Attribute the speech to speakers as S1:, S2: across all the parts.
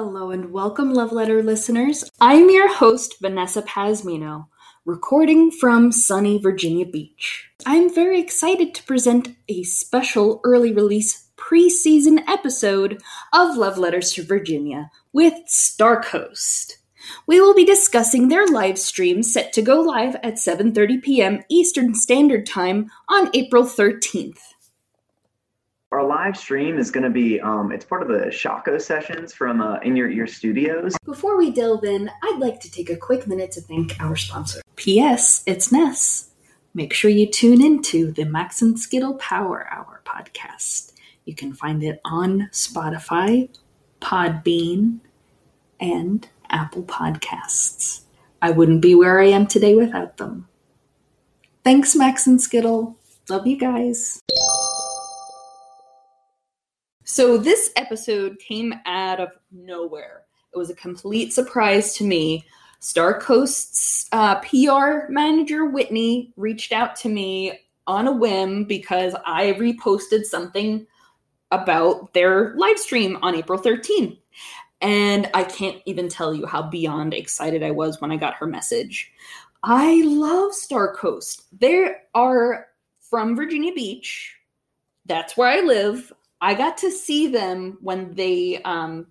S1: Hello and welcome, Love Letter listeners. I'm your host, Vanessa Pasmino, recording from sunny Virginia Beach. I'm very excited to present a special early release preseason episode of Love Letters to Virginia with Starcoast. We will be discussing their live stream set to go live at 7:30 p.m. Eastern Standard Time on April 13th.
S2: Our live stream is going to be, um, it's part of the Shockoe sessions from uh, In Your Ear Studios.
S1: Before we delve in, I'd like to take a quick minute to thank our sponsor. P.S. It's Ness. Make sure you tune into the Max and Skittle Power Hour podcast. You can find it on Spotify, Podbean, and Apple Podcasts. I wouldn't be where I am today without them. Thanks, Max and Skittle. Love you guys. So, this episode came out of nowhere. It was a complete surprise to me. Starcoast's uh, PR manager, Whitney, reached out to me on a whim because I reposted something about their live stream on April 13th. And I can't even tell you how beyond excited I was when I got her message. I love Starcoast. They are from Virginia Beach. That's where I live. I got to see them when they um,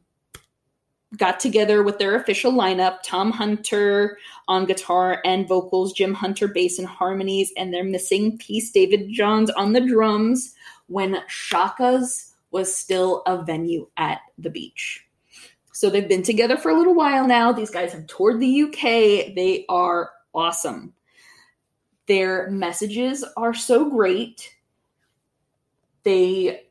S1: got together with their official lineup Tom Hunter on guitar and vocals, Jim Hunter bass and harmonies, and their missing piece, David Johns on the drums, when Shaka's was still a venue at the beach. So they've been together for a little while now. These guys have toured the UK. They are awesome. Their messages are so great. They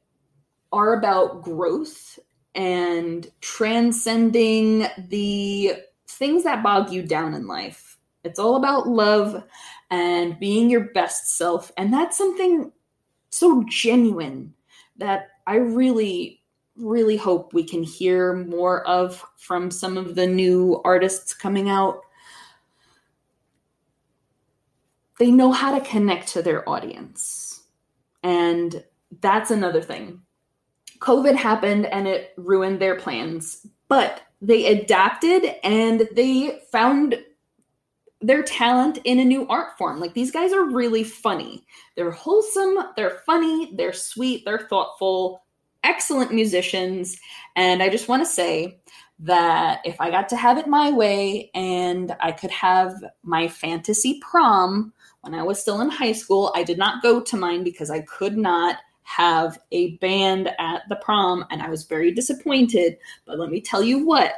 S1: are about growth and transcending the things that bog you down in life. It's all about love and being your best self. And that's something so genuine that I really, really hope we can hear more of from some of the new artists coming out. They know how to connect to their audience. And that's another thing. COVID happened and it ruined their plans, but they adapted and they found their talent in a new art form. Like these guys are really funny. They're wholesome, they're funny, they're sweet, they're thoughtful, excellent musicians. And I just want to say that if I got to have it my way and I could have my fantasy prom when I was still in high school, I did not go to mine because I could not have a band at the prom, and I was very disappointed. But let me tell you what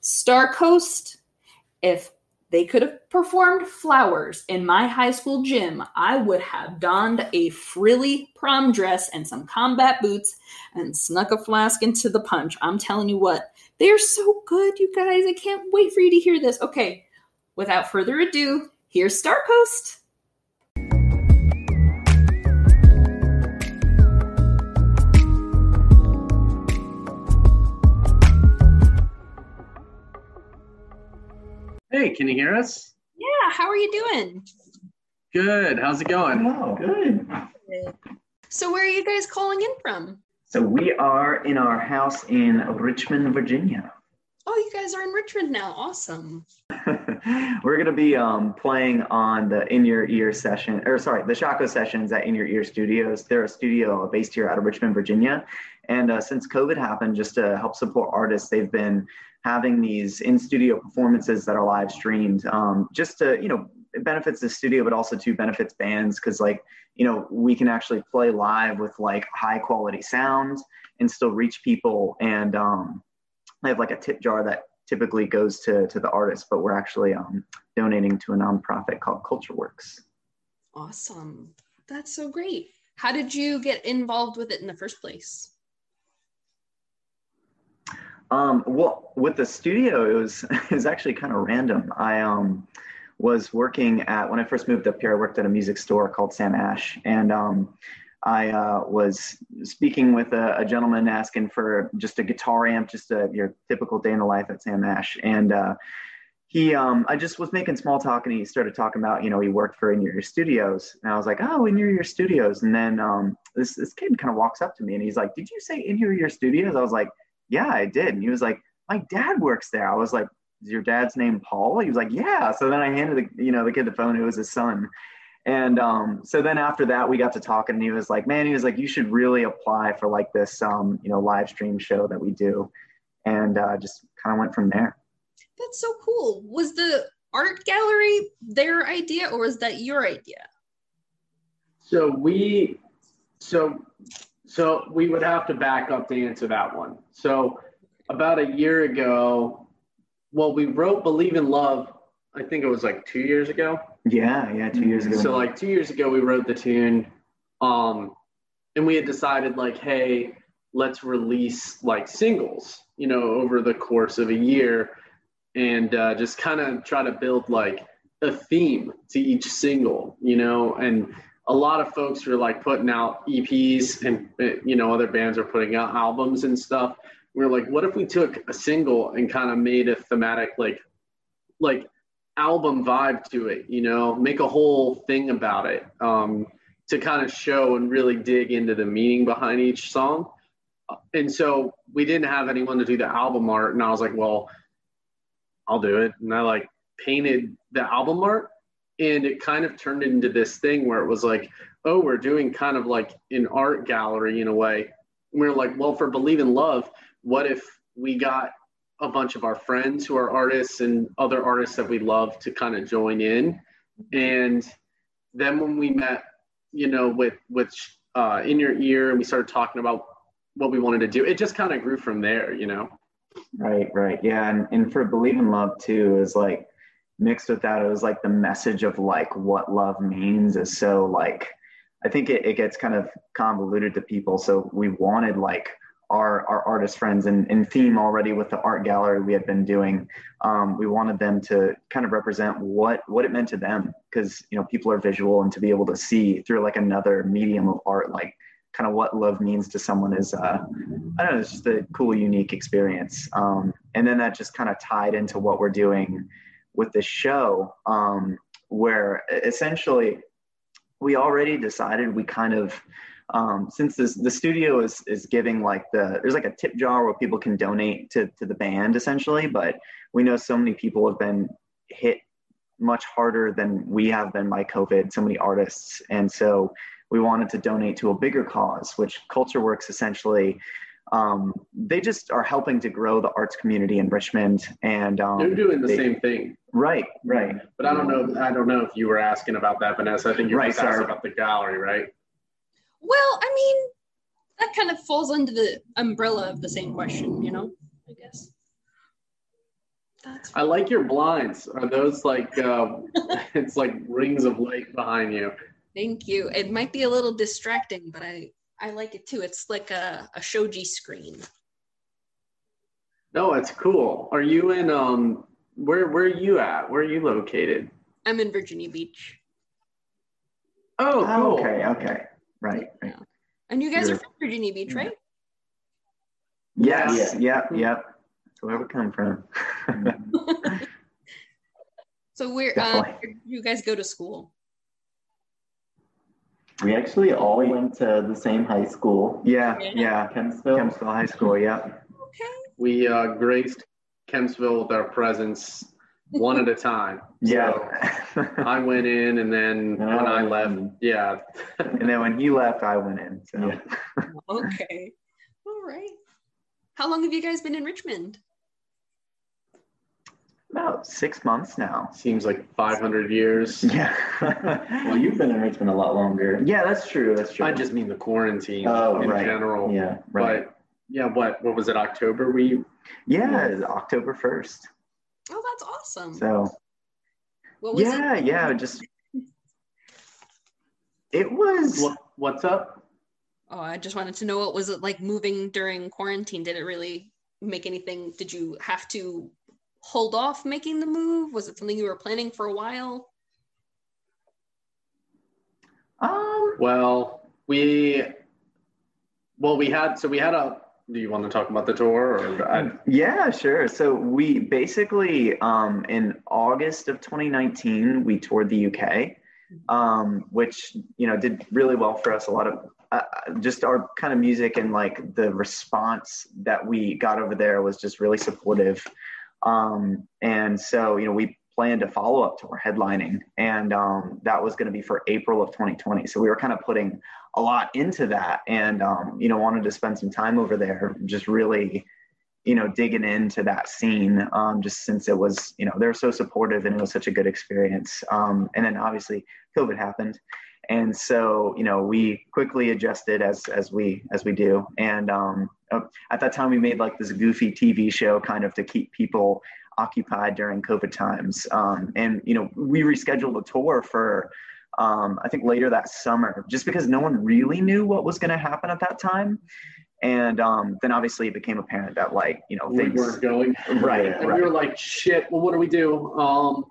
S1: Star Coast, if they could have performed flowers in my high school gym, I would have donned a frilly prom dress and some combat boots and snuck a flask into the punch. I'm telling you what, they're so good, you guys. I can't wait for you to hear this. Okay, without further ado, here's Starcoast.
S3: Hey, can you hear us?
S1: Yeah, how are you doing?
S3: Good. How's it going?
S2: Oh, good.
S1: So, where are you guys calling in from?
S2: So we are in our house in Richmond, Virginia.
S1: Oh, you guys are in Richmond now. Awesome.
S2: We're going to be um, playing on the In Your Ear session, or sorry, the Shockoe sessions at In Your Ear Studios. They're a studio based here out of Richmond, Virginia. And uh, since COVID happened, just to help support artists, they've been having these in studio performances that are live streamed um, just to, you know, it benefits the studio, but also to benefits bands because, like, you know, we can actually play live with like high quality sound and still reach people. And um, I have like a tip jar that typically goes to to the artist, but we're actually um, donating to a nonprofit called Culture Works.
S1: Awesome. That's so great. How did you get involved with it in the first place?
S2: Um, well, with the studio, it was it was actually kind of random. I um, was working at when I first moved up here. I worked at a music store called Sam Ash, and um, I uh, was speaking with a, a, gentleman asking for just a guitar amp, just a, your typical day in the life at Sam Ash, and uh, he, um, I just was making small talk, and he started talking about, you know, he worked for In Your Studios, and I was like, oh, In Your Ear Studios, and then um, this this kid kind of walks up to me, and he's like, did you say In Your Studios? I was like, yeah, I did, and he was like, my dad works there. I was like, is your dad's name Paul? He was like, yeah. So then I handed the, you know, the kid the phone. It was his son. And um, so then after that, we got to talking and he was like, man, he was like, you should really apply for like this, um, you know, live stream show that we do. And uh, just kind of went from there.
S4: That's so cool. Was the art gallery their idea or was that your idea?
S3: So we, so, so we would have to back up to answer that one. So about a year ago, well, we wrote Believe in Love, I think it was like two years ago.
S2: Yeah, yeah, two years ago.
S3: So like two years ago, we wrote the tune, um, and we had decided like, hey, let's release like singles, you know, over the course of a year, and uh, just kind of try to build like a theme to each single, you know, and a lot of folks were like putting out EPs and you know other bands are putting out albums and stuff we are like, what if we took a single and kind of made a thematic like like album vibe to it, you know, make a whole thing about it um, to kind of show and really dig into the meaning behind each song. And so we didn't have anyone to do the album art, and I was like, well, I'll do it. And I like painted the album art, and it kind of turned into this thing where it was like, oh, we're doing kind of like an art gallery in a way. And we we're like, well, for Believe in Love, what if we got a bunch of our friends who are artists and other artists that we love to kind of join in? And then when we met you know with with uh, in your ear and we started talking about what we wanted to do it just kind of grew from there you know?
S2: Right right. Yeah and, and for believe in love too is like mixed with that it was like the message of like what love means is so like i think it, it gets kind of convoluted to people. So we wanted like our, our artist friends and in theme already with the art gallery we had been doing. Um, we wanted them to kind of represent what what it meant to them. Because you know people are visual and to be able to see through like another medium of art like kind of what love means to someone is uh, i don't know it's just a cool unique experience. Um, and then that just kind of tied into what we're doing with the show um, where essentially we already decided we kind of um, since this, the studio is is giving like the there's like a tip jar where people can donate to to the band essentially, but we know so many people have been hit much harder than we have been by COVID. So many artists, and so we wanted to donate to a bigger cause, which Culture Works essentially. Um, they just are helping to grow the arts community in Richmond, and um,
S3: they're doing the
S2: they,
S3: same thing.
S2: Right, right.
S3: But I don't know. I don't know if you were asking about that, Vanessa. I think you were right, just asking about the gallery, right?
S4: Well, I mean, that kind of falls under the umbrella of the same question, you know, I guess.
S3: That's I like your blinds. Are those like, uh, it's like rings of light behind you?
S4: Thank you. It might be a little distracting, but I, I like it too. It's like a, a shoji screen.
S3: No, it's cool. Are you in, um, where, where are you at? Where are you located?
S4: I'm in Virginia Beach.
S3: Oh,
S2: cool. okay, okay. Right. right.
S4: And you guys You're, are from Virginia Beach, right?
S2: Yes. Yeah. Yep. Yep. That's where we come from.
S4: so where uh, you guys go to school?
S5: We actually all went to the same high school.
S2: Yeah, yeah, yeah. Kempsville. Kempsville High School, yeah.
S4: Okay.
S3: We uh, graced Kempsville with our presence one at a time.
S2: Yeah.
S3: So I went in, and then when I left, yeah.
S2: and then when he left, I went in. So.
S4: Yeah. okay. All right. How long have you guys been in Richmond?
S2: About six months now.
S3: Seems like 500 years.
S2: Yeah.
S5: well, you've been in Richmond a lot longer.
S2: Yeah, that's true. That's true.
S3: I just mean the quarantine
S2: oh,
S3: in
S2: right.
S3: general.
S2: Yeah, right.
S3: But yeah, what what was it? October? We.
S2: Yeah, October 1st.
S4: Oh, that's awesome.
S2: So, yeah, it? yeah, yeah. just it was.
S3: What, what's up?
S4: Oh, I just wanted to know what was it like moving during quarantine? Did it really make anything? Did you have to hold off making the move? Was it something you were planning for a while?
S2: Um.
S3: Well, we well we had so we had a do you want to talk about the tour or I...
S2: yeah sure so we basically um, in august of 2019 we toured the uk um, which you know did really well for us a lot of uh, just our kind of music and like the response that we got over there was just really supportive. Um, and so, you know, we planned a follow up tour headlining, and um, that was going to be for April of 2020. So we were kind of putting a lot into that, and um, you know, wanted to spend some time over there, just really, you know, digging into that scene. Um, just since it was, you know, they were so supportive and it was such a good experience. Um, and then obviously COVID happened, and so you know we quickly adjusted as as we as we do and um, uh, at that time we made like this goofy tv show kind of to keep people occupied during covid times um, and you know we rescheduled a tour for um, i think later that summer just because no one really knew what was going to happen at that time and um, then obviously it became apparent that like you know
S3: we
S2: things
S3: weren't going.
S2: right
S3: And
S2: right
S3: we were like, shit, well, what do we do? Um,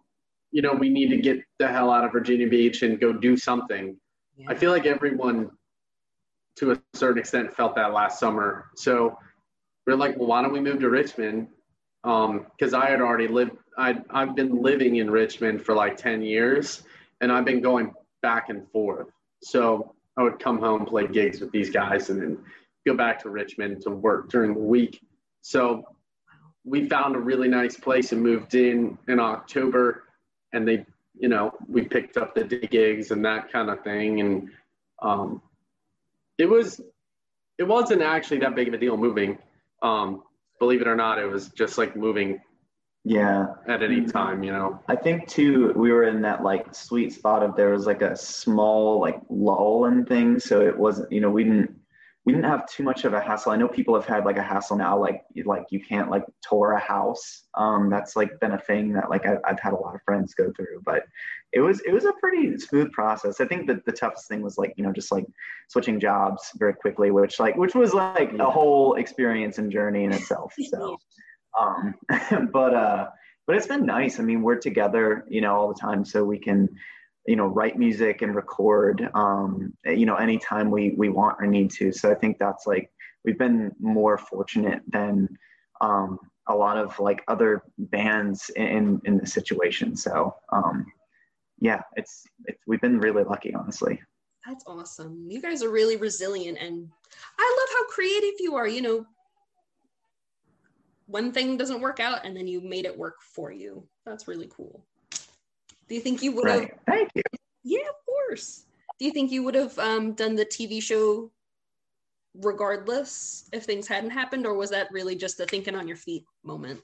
S3: you know, we need to get the hell out of Virginia Beach and go do something.
S4: Yeah.
S3: I feel like everyone, to a certain extent, felt that last summer. So we're like, well, why don't we move to Richmond? Um, because I had already lived, I I've been living in Richmond for like ten years, and I've been going back and forth. So I would come home, play gigs with these guys, and then go back to Richmond to work during the week. So we found a really nice place and moved in in October, and they, you know, we picked up the gigs and that kind of thing, and um, it was, it wasn't actually that big of a deal moving. Um, believe it or not, it was just like moving
S2: yeah
S3: at any time, you know.
S2: I think too, we were in that like sweet spot of there was like a small like lull and things. So it wasn't, you know, we didn't we didn't have too much of a hassle. I know people have had like a hassle now, like you- like you can't like tour a house. Um, that's like been a thing that like I, I've had a lot of friends go through, but it was it was a pretty smooth process. I think that the toughest thing was like you know just like switching jobs very quickly, which like which was like a whole experience and journey in itself. So um but uh but it's been nice i mean we're together you know all the time so we can you know write music and record um you know anytime we we want or need to so i think that's like we've been more fortunate than um a lot of like other bands in in the situation so um yeah it's it's we've been really lucky honestly
S4: That's awesome. You guys are really resilient and I love how creative you are. You know, one thing doesn't work out and then you made it work for you. That's really cool. Do you think you would have?
S2: right thank you
S4: Yeah, of course. Do you think you would have um, done the TV show regardless if things hadn't happened, or was that really just a thinking on your feet moment?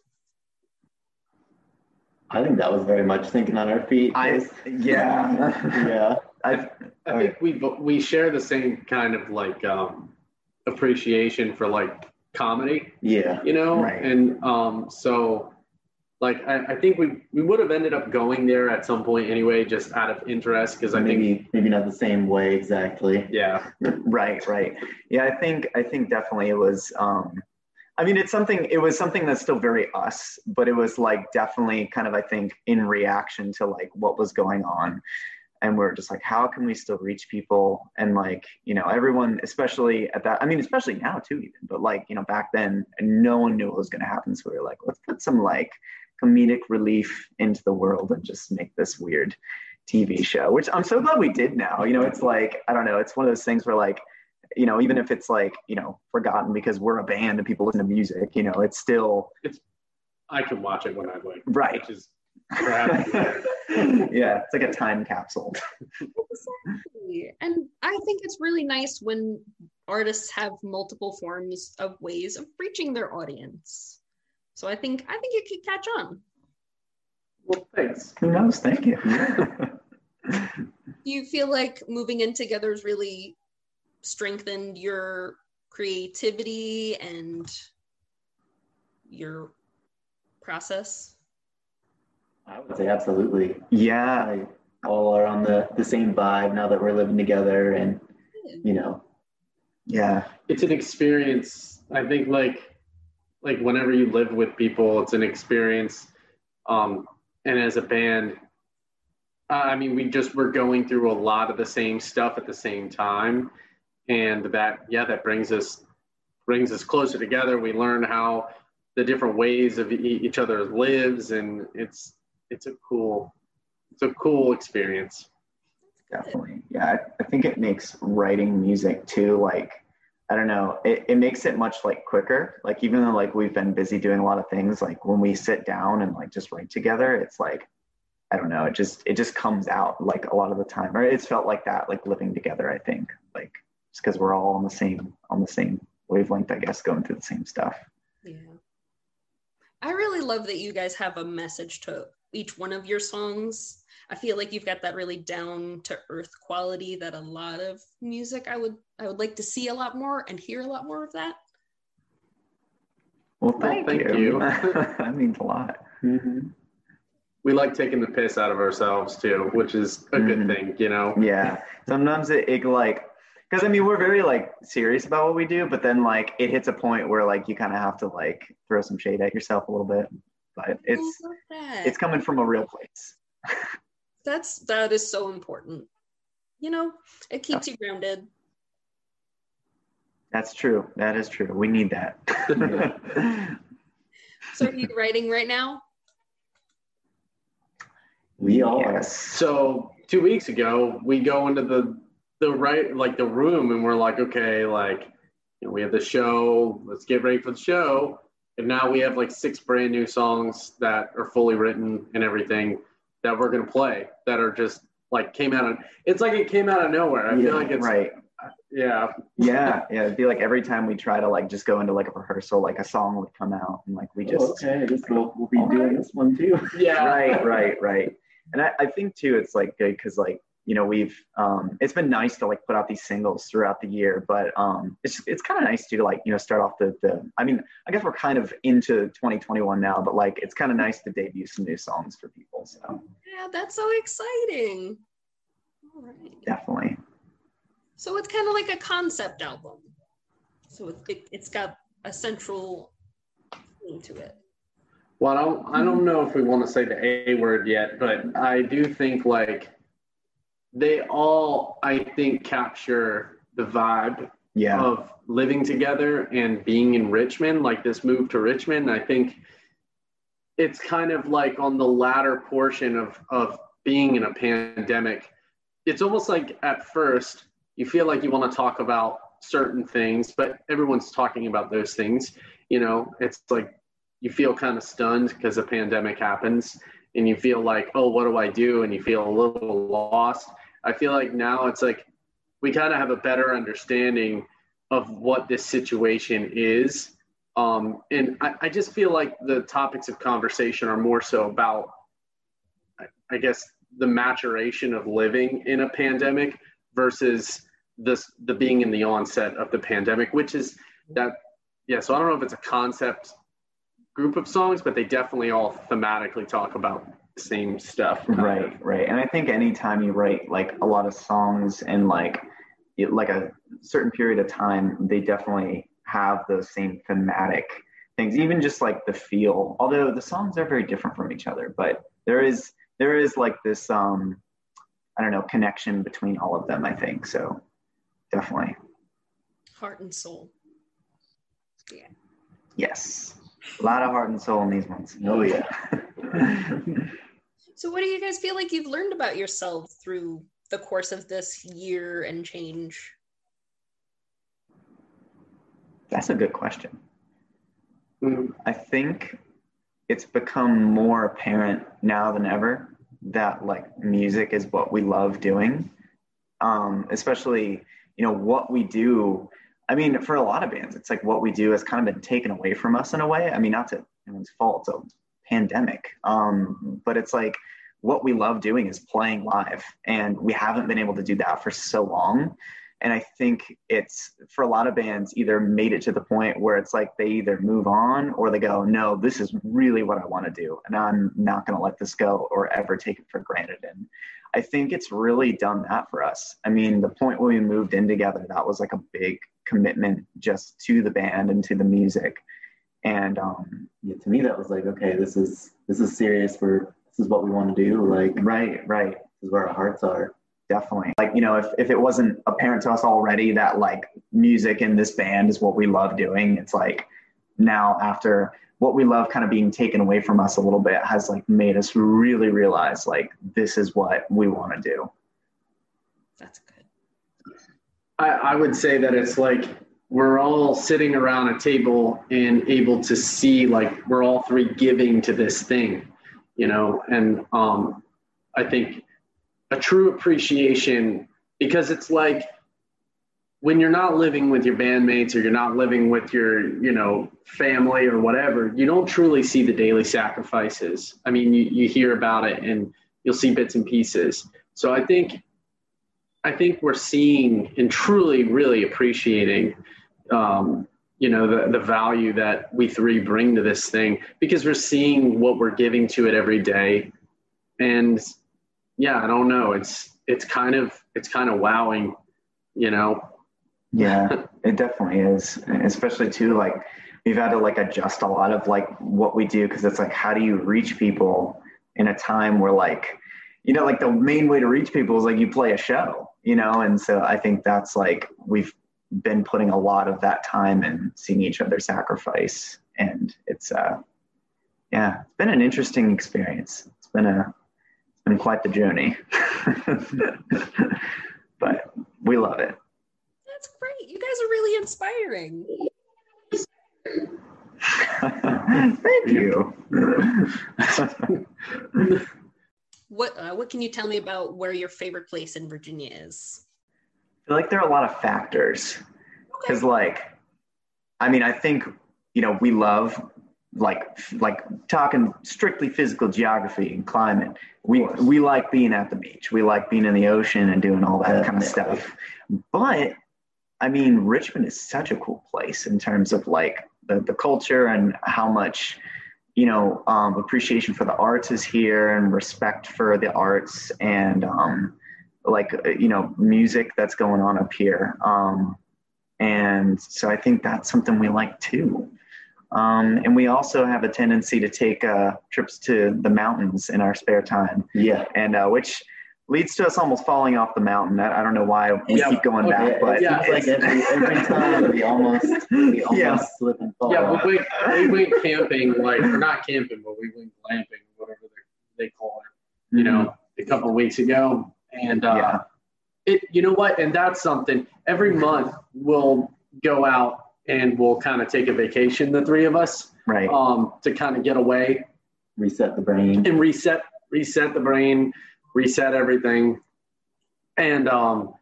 S5: I think that was very much thinking on our feet.
S2: i yeah
S5: yeah.
S2: i
S3: I think we we share the same kind of like um, appreciation for like comedy,
S5: Yeah.
S3: you know,
S2: Right.
S3: and um, so like I, I think we we would have ended up going there at some point anyway, just out of interest because I think
S5: maybe maybe not the same way exactly.
S3: yeah,
S2: right right. Yeah i think i think definitely it was um i mean it's something it was something that's still very us but it was like definitely kind of i think in reaction to like what was going on. And we're just like how can we still reach people? And like you know everyone especially at that i mean especially now too even but like you know back then no one knew what was going to happen. So we were like let's put some like comedic relief into the world and just make this weird TV show, which I'm so glad we did now. You know, it's like, I don't know, it's one of those things where like, you know, even if it's like, you know, forgotten because we're a band and people listen to music, you know, it's still it's
S3: I can watch it when I like,
S2: right.
S3: which is perhaps
S2: yeah, it's like a time capsule.
S4: Exactly. And I think it's really nice when artists have multiple forms of ways of reaching their audience. So I think I think it could catch on.
S3: well, thanks.
S2: Who knows? Thank you.
S4: Do you feel like moving in together has really strengthened your creativity and your process?
S5: I would say absolutely.
S2: yeah,
S5: I, all are on the, the same vibe now that we're living together and you know
S2: yeah,
S3: It's an experience. I think like like whenever you live with people, it's an experience. Um, and as a band, I mean, we just were going through a lot of the same stuff at the same time, and that yeah, that brings us brings us closer together. We learn how the different ways of each other lives, and it's it's a cool it's a cool experience.
S2: definitely yeah I think it makes writing music too like i don't know it, it makes it much like quicker. Like even though like we've been busy doing a lot of things like when we sit down and like just write together it's like i don't know it just it just comes out like a lot of the time. Or it's felt like that like living together i think. Like just because we're all on the same on the same wavelength i guess going through the same stuff.
S4: Yeah. I really love that you guys have a message to each one of your songs. I feel like you've got that really down to earth quality that a lot of music I would I would like to see a lot more and hear a lot more of that.
S2: well thank,
S3: thank
S2: you,
S3: you.
S2: that means a lot
S5: Mm-hmm.
S3: We like taking the piss out of ourselves too, which is a good
S2: Mhm.
S3: thing, you know.
S2: yeah sometimes it, it like because i mean we're very like serious about what we do but then like it hits a point where like you kind of have to like throw some shade at yourself a little bit but it's
S4: I love that.
S2: it's coming from a real place
S4: That's that is so important. You know, it keeps you grounded.
S2: that's true that is true we need that
S4: So are you writing right now?
S5: We all
S2: yes
S3: So two weeks ago, we go into the the right like the room, and we're like, okay, like you know, we have the show. Let's get ready for the show. And now we have like six brand new songs that are fully written and everything that we're gonna play that are just like came out of. It's like it came out of nowhere. I
S5: Yeah,
S3: feel like it's
S2: right
S3: yeah.
S2: yeah yeah it'd be like every time we try to like just go into like a rehearsal like a song would come out and like we just
S5: Oh, okay, I guess we'll, we'll be doing this one too.
S3: Yeah.
S2: right right right and I, I think too it's like good because like you know we've um it's been nice to like put out these singles throughout the year but um it's it's kind of nice too to like you know start off the the i mean i guess we're kind of into 2021 now but like it's kind of nice to debut some new songs for people so
S4: Yeah, that's so exciting. All right.
S2: definitely
S4: So it's kind of like a concept album. So it, it, it's got a central theme to it.
S3: Well, I don't, I don't know if we want to say the A word yet, but I do think like they all, I think, capture the vibe
S2: yeah
S3: of living together and being in Richmond, like this move to Richmond. I think it's kind of like on the latter portion of, of being in a pandemic. It's almost like at first you feel like you want to talk about certain things, but everyone's talking about those things. You know, it's like you feel kind of stunned because a pandemic happens and you feel like, oh, what do I do? And you feel a little lost. I feel like now it's like we kind of have a better understanding of what this situation is. Um, and I, I just feel like the topics of conversation are more so about, I, I guess, the maturation of living in a pandemic versus this the being in the onset of the pandemic, which is that yeah. So I don't know if it's a concept group of songs, but they definitely all thematically talk about same stuff. kind of.
S2: right right and i think anytime you write like a lot of songs and like it, like a certain period of time they definitely have those same thematic things even just like the feel although the songs are very different from each other but there is there is like this um i don't know connection between all of them i think so definitely
S4: Heart and soul. Yeah.
S2: yes a lot of heart and soul in these ones
S5: Oh yeah.
S4: So what do you guys feel like you've learned about yourself through the course of this year and change?
S2: that's a good question
S3: Mm,
S2: I think it's become more apparent now than ever that like music is what we love doing. Um, especially, you know, what we do. I mean, for a lot of bands, it's like what we do has kind of been taken away from us in a way. I mean, not to anyone's fault, it's a pandemic. Um, but it's like what we love doing is playing live. And we haven't been able to do that for so long and i think it's for a lot of bands either made it to the point where it's like they either move on or they go no this is really what i want to do and i'm not going to let this go or ever take it for granted and i think it's really done that for us i mean the point when we moved in together that was like a big commitment just to the band and to the music and um
S5: yeah. To me, that was like, okay, this is this is serious. We're this is what we want to do. Like,
S2: right right
S5: this is where our hearts are.
S2: definitely like you know if, if it wasn't apparent to us already that like music in this band is what we love doing it's like now after what we love kind of being taken away from us a little bit has like made us really realize like this is what we want to do
S4: That's good.
S3: I, I would say that it's like we're all sitting around a table and able to see like we're all three giving to this thing, you know, and um, I think a true appreciation because it's like when you're not living with your bandmates or you're not living with your you know family or whatever you don't truly see the daily sacrifices. I mean you, you hear about it and you'll see bits and pieces. So i think i think we're seeing and truly really appreciating um, you know the, the value that we three bring to this thing because we're seeing what we're giving to it every day. And yeah i don't know. It's it's kind of it's kind of wowing you know?
S2: Yeah, it definitely is. Especially too, like we've had to like adjust a lot of like what we do because it's like how do you reach people in a time where like you know like the main way to reach people is like you play a show, you know, and so I think that's like we've been putting a lot of that time and seeing each other sacrifice, and it's uh yeah, it's been an interesting experience. It's been a it's been quite the journey, but we love it.
S4: That's great. You guys are really inspiring.
S2: Thank you.
S4: What uh, what can you tell me about where your favorite place in Virginia is?
S2: I feel like there are a lot of factors because, like, I mean, I think you know we love like like talking strictly physical geography and climate. We we like being at the beach. We like being in the ocean and doing all that kind of stuff. But I mean, Richmond is such a cool place in terms of like the, the culture and how much you know um, appreciation for the arts is here and respect for the arts and um, like uh, you know music that's going on up here um, and so i think that's something we like too um, and we also have a tendency to take uh, trips to the mountains in our spare time
S5: Yeah.
S2: and uh, which leads to us almost falling off the mountain i, I don't know why we
S3: Yeah.
S2: keep going back but
S3: Yeah.
S5: It's like every, every time we almost we almost
S2: Yeah.
S5: slip and fall.
S3: Yeah,
S5: off.
S3: we went, we went camping, like, or not camping, but we went glamping, whatever they, they call it, you know, a couple of weeks ago. And uh,
S2: Yeah.
S3: it, you know what? And that's something every month we'll go out and we'll kind of take a vacation, the three of us,
S2: right
S3: um, to kind of get away
S5: reset the brain.
S3: and reset, reset the brain, reset everything. And um,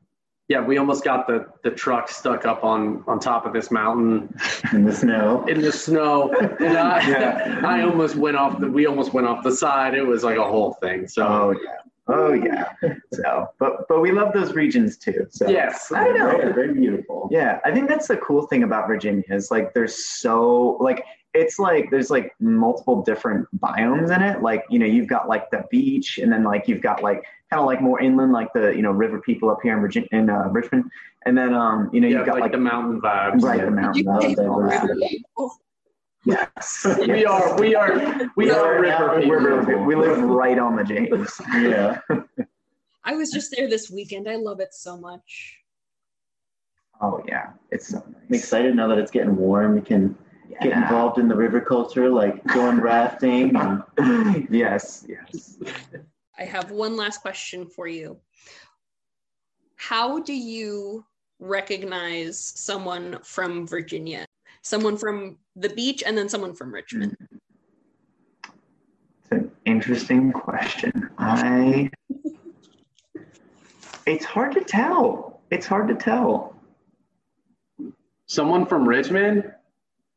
S3: yeah, we almost got the, the truck stuck up on, on top of this mountain
S5: in the snow.
S3: in the snow, and I,
S2: Yeah.
S3: I almost went off the. We almost went off the side. It was like a whole thing. So
S2: oh yeah oh yeah so but but we love those regions too so
S3: yes,
S2: I know.
S5: Very, very beautiful.
S2: Yeah, I think that's the cool thing about Virginia is like there's so like it's like there's like multiple different biomes in it. Like you know you've got like the beach, and then like you've got like kind of like more inland, like the you know river people up here in Virginia in uh, Richmond, and then um you know
S3: yeah,
S2: you've got
S3: like,
S2: like,
S3: the mountain vibes.
S2: right
S5: yeah.
S2: the mountain.
S4: you
S2: Yes,
S3: We are. We are. We
S5: We're
S3: are river people.
S2: We're river people. We live right on the James.
S5: Yeah.
S4: I was just there this weekend. I love it so much.
S2: Oh yeah, it's so
S5: I'm excited now that it's getting warm. We can get involved in the river culture, like going rafting. And
S2: yes, yes.
S4: I have one last question for you. How do you recognize someone from Virginia? Someone from the beach and then someone from Richmond?
S2: It's an interesting question. I. It's hard to tell. It's hard to tell.
S3: Someone from Richmond.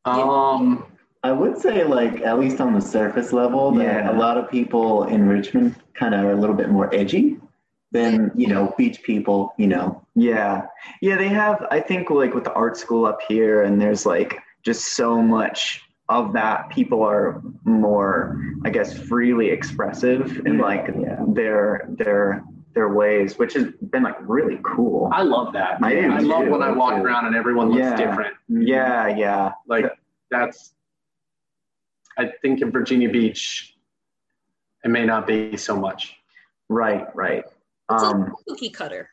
S3: Um.
S5: I would say, like, at least on the surface level, that
S2: Yeah.
S5: a lot of people in Richmond kind of are a little bit more edgy than, mm-hmm. you know, beach people, you know.
S2: Yeah. Yeah, they have, I think, like with the art school up here, and there's like just so much of that. People are more, I guess, freely expressive in mm-hmm. like
S5: Yeah.
S2: their their their ways, which has been like really cool.
S3: I love that.
S2: I do
S3: I love when I walk around and everyone looks
S2: Yeah.
S3: different. Mm-hmm.
S2: Yeah, yeah.
S3: Like that's. I think in Virginia Beach, it may not be so much.
S2: Right, right.
S4: It's
S2: Um,
S4: cookie cutter.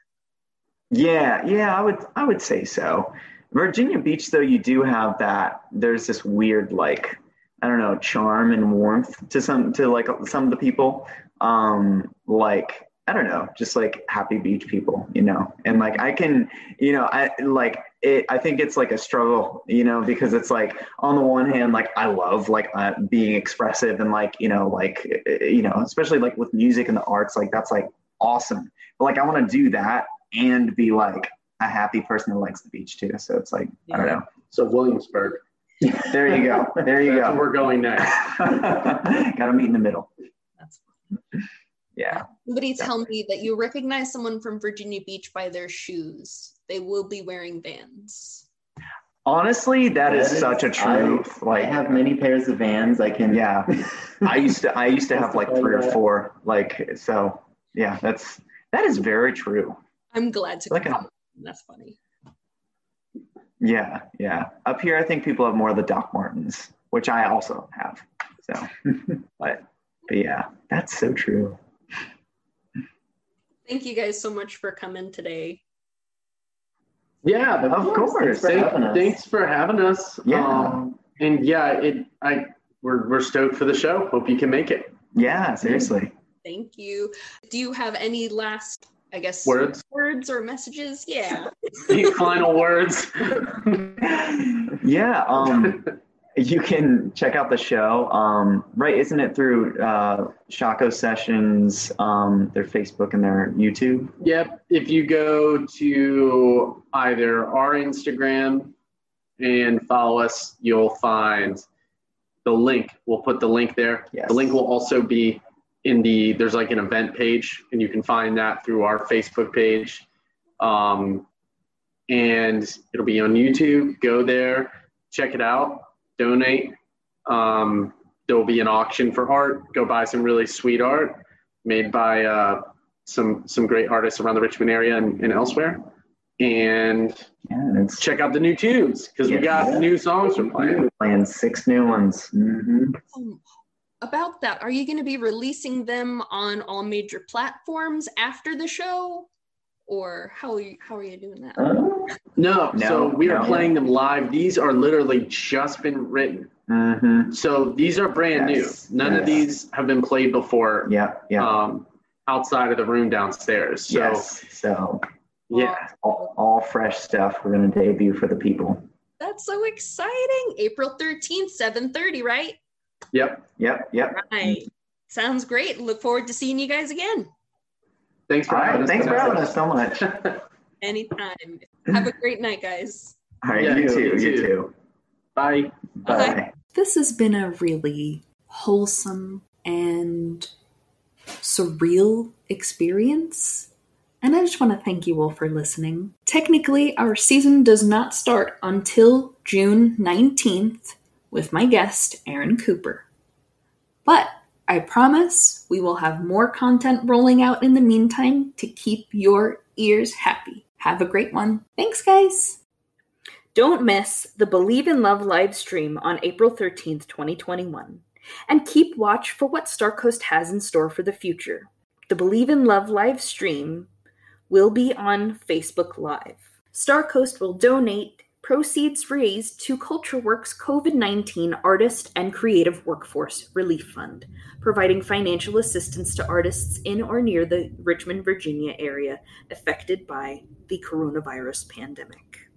S2: Yeah, yeah, I would I would say so. Virginia Beach though you do have that there's this weird like I don't know, charm and warmth to some to like some of the people. Um like I don't know, just like happy beach people, you know, and like I can, you know, I like it. I think it's like a struggle, you know, because it's like on the one hand, like I love like uh, being expressive and like you know, like you know, especially like with music and the arts, like that's like awesome. But like I want to do that and be like a happy person that likes the beach too. So it's like I don't know.
S3: So Williamsburg.
S2: There you go. There you
S3: That's
S2: go.
S3: we're going next.
S2: Got to meet in the middle.
S4: That's
S2: Yeah.
S4: Somebody tell me that you recognize someone from Virginia Beach by their shoes. They will be wearing Vans.
S2: Honestly, that is, such a truth.
S5: I
S2: like,
S5: have many pairs of Vans. I can.
S2: yeah, I used to, I used to have like three or four. Like, so yeah, that's that is very true.
S4: I'm glad to
S2: Like a-
S4: come. That's funny.
S2: Yeah, yeah. Up here, I think people have more of the Doc Martens, which I also have. So, but but yeah, that's so true.
S4: Thank you guys so much for coming today.
S3: Yeah,
S2: Of course.
S5: Thanks for
S3: Thank-
S5: having us.
S3: Thanks for having us.
S2: Yeah.
S3: Um, and yeah, it I we're we're stoked for the show. Hope you can make it.
S2: Yeah, seriously.
S4: Thank you. Do you have any last, I guess,
S3: Words,
S4: words or messages? Yeah.
S3: any final words.
S2: Yeah. Um, you can check out the show. Um, right? Isn't it through uh, Shockoe Sessions, um, their Facebook and their YouTube?
S3: Yep. If you go to either our Instagram and follow us, you'll find the link. We'll put the link there.
S2: Yes.
S3: The link will also be in the there's like an event page, and you can find that through our Facebook page. Um, and it'll be on YouTube. Go there, check it out, donate. Um, there will be an auction for art. Go buy some really sweet art made by uh, some some great artists around the Richmond area and, and elsewhere. And
S2: Yeah,
S3: check out the new tunes because we got
S2: Yeah.
S3: new songs we're playing.
S2: playing six new ones. hmm
S4: Um, about that, are you going to be releasing them on all major platforms after the show, or how are you, how are you doing that?
S5: Oh,
S3: No,
S2: No,
S3: so we are
S2: no.
S3: playing them live. These are literally just been written.
S2: hmm
S3: So these are brand
S2: Yes,
S3: new. None
S2: yes.
S3: of these have been played before
S2: Yeah, yeah.
S3: um, outside of the room downstairs. So
S2: yes. So
S3: yeah,
S2: all, all fresh stuff we're going to debut for the people.
S4: That's so exciting! April thirteenth, seven thirty, right?
S3: Yep.
S2: Yep, yep.
S4: Right. Sounds great. Look forward to seeing you guys again
S3: Thanks for
S2: All
S3: having
S2: right.
S3: us.
S2: Thanks for having us so much.
S4: Anytime. Have a great night, guys.
S2: right,
S3: Yeah,
S2: you
S3: you
S2: too. You
S3: too.
S2: too.
S3: Bye.
S4: Bye.
S2: Bye.
S1: This has been a really wholesome and surreal experience. And I just want to thank you all for listening. Technically, our season does not start until June 19th with my guest, Aaron Cooper. But I promise we will have more content rolling out in the meantime to keep your ears happy. Have a great one. Thanks, guys. Don't miss the Believe in Love live stream on April 13th, 2021. And keep watch for what Starcoast has in store for the future. The Believe in Love live stream will be on Facebook Live. Starcoast will donate proceeds raised to CultureWorks COVID 19 Artist and Creative Workforce Relief Fund, providing financial assistance to artists in or near the Richmond, Virginia area affected by the coronavirus pandemic.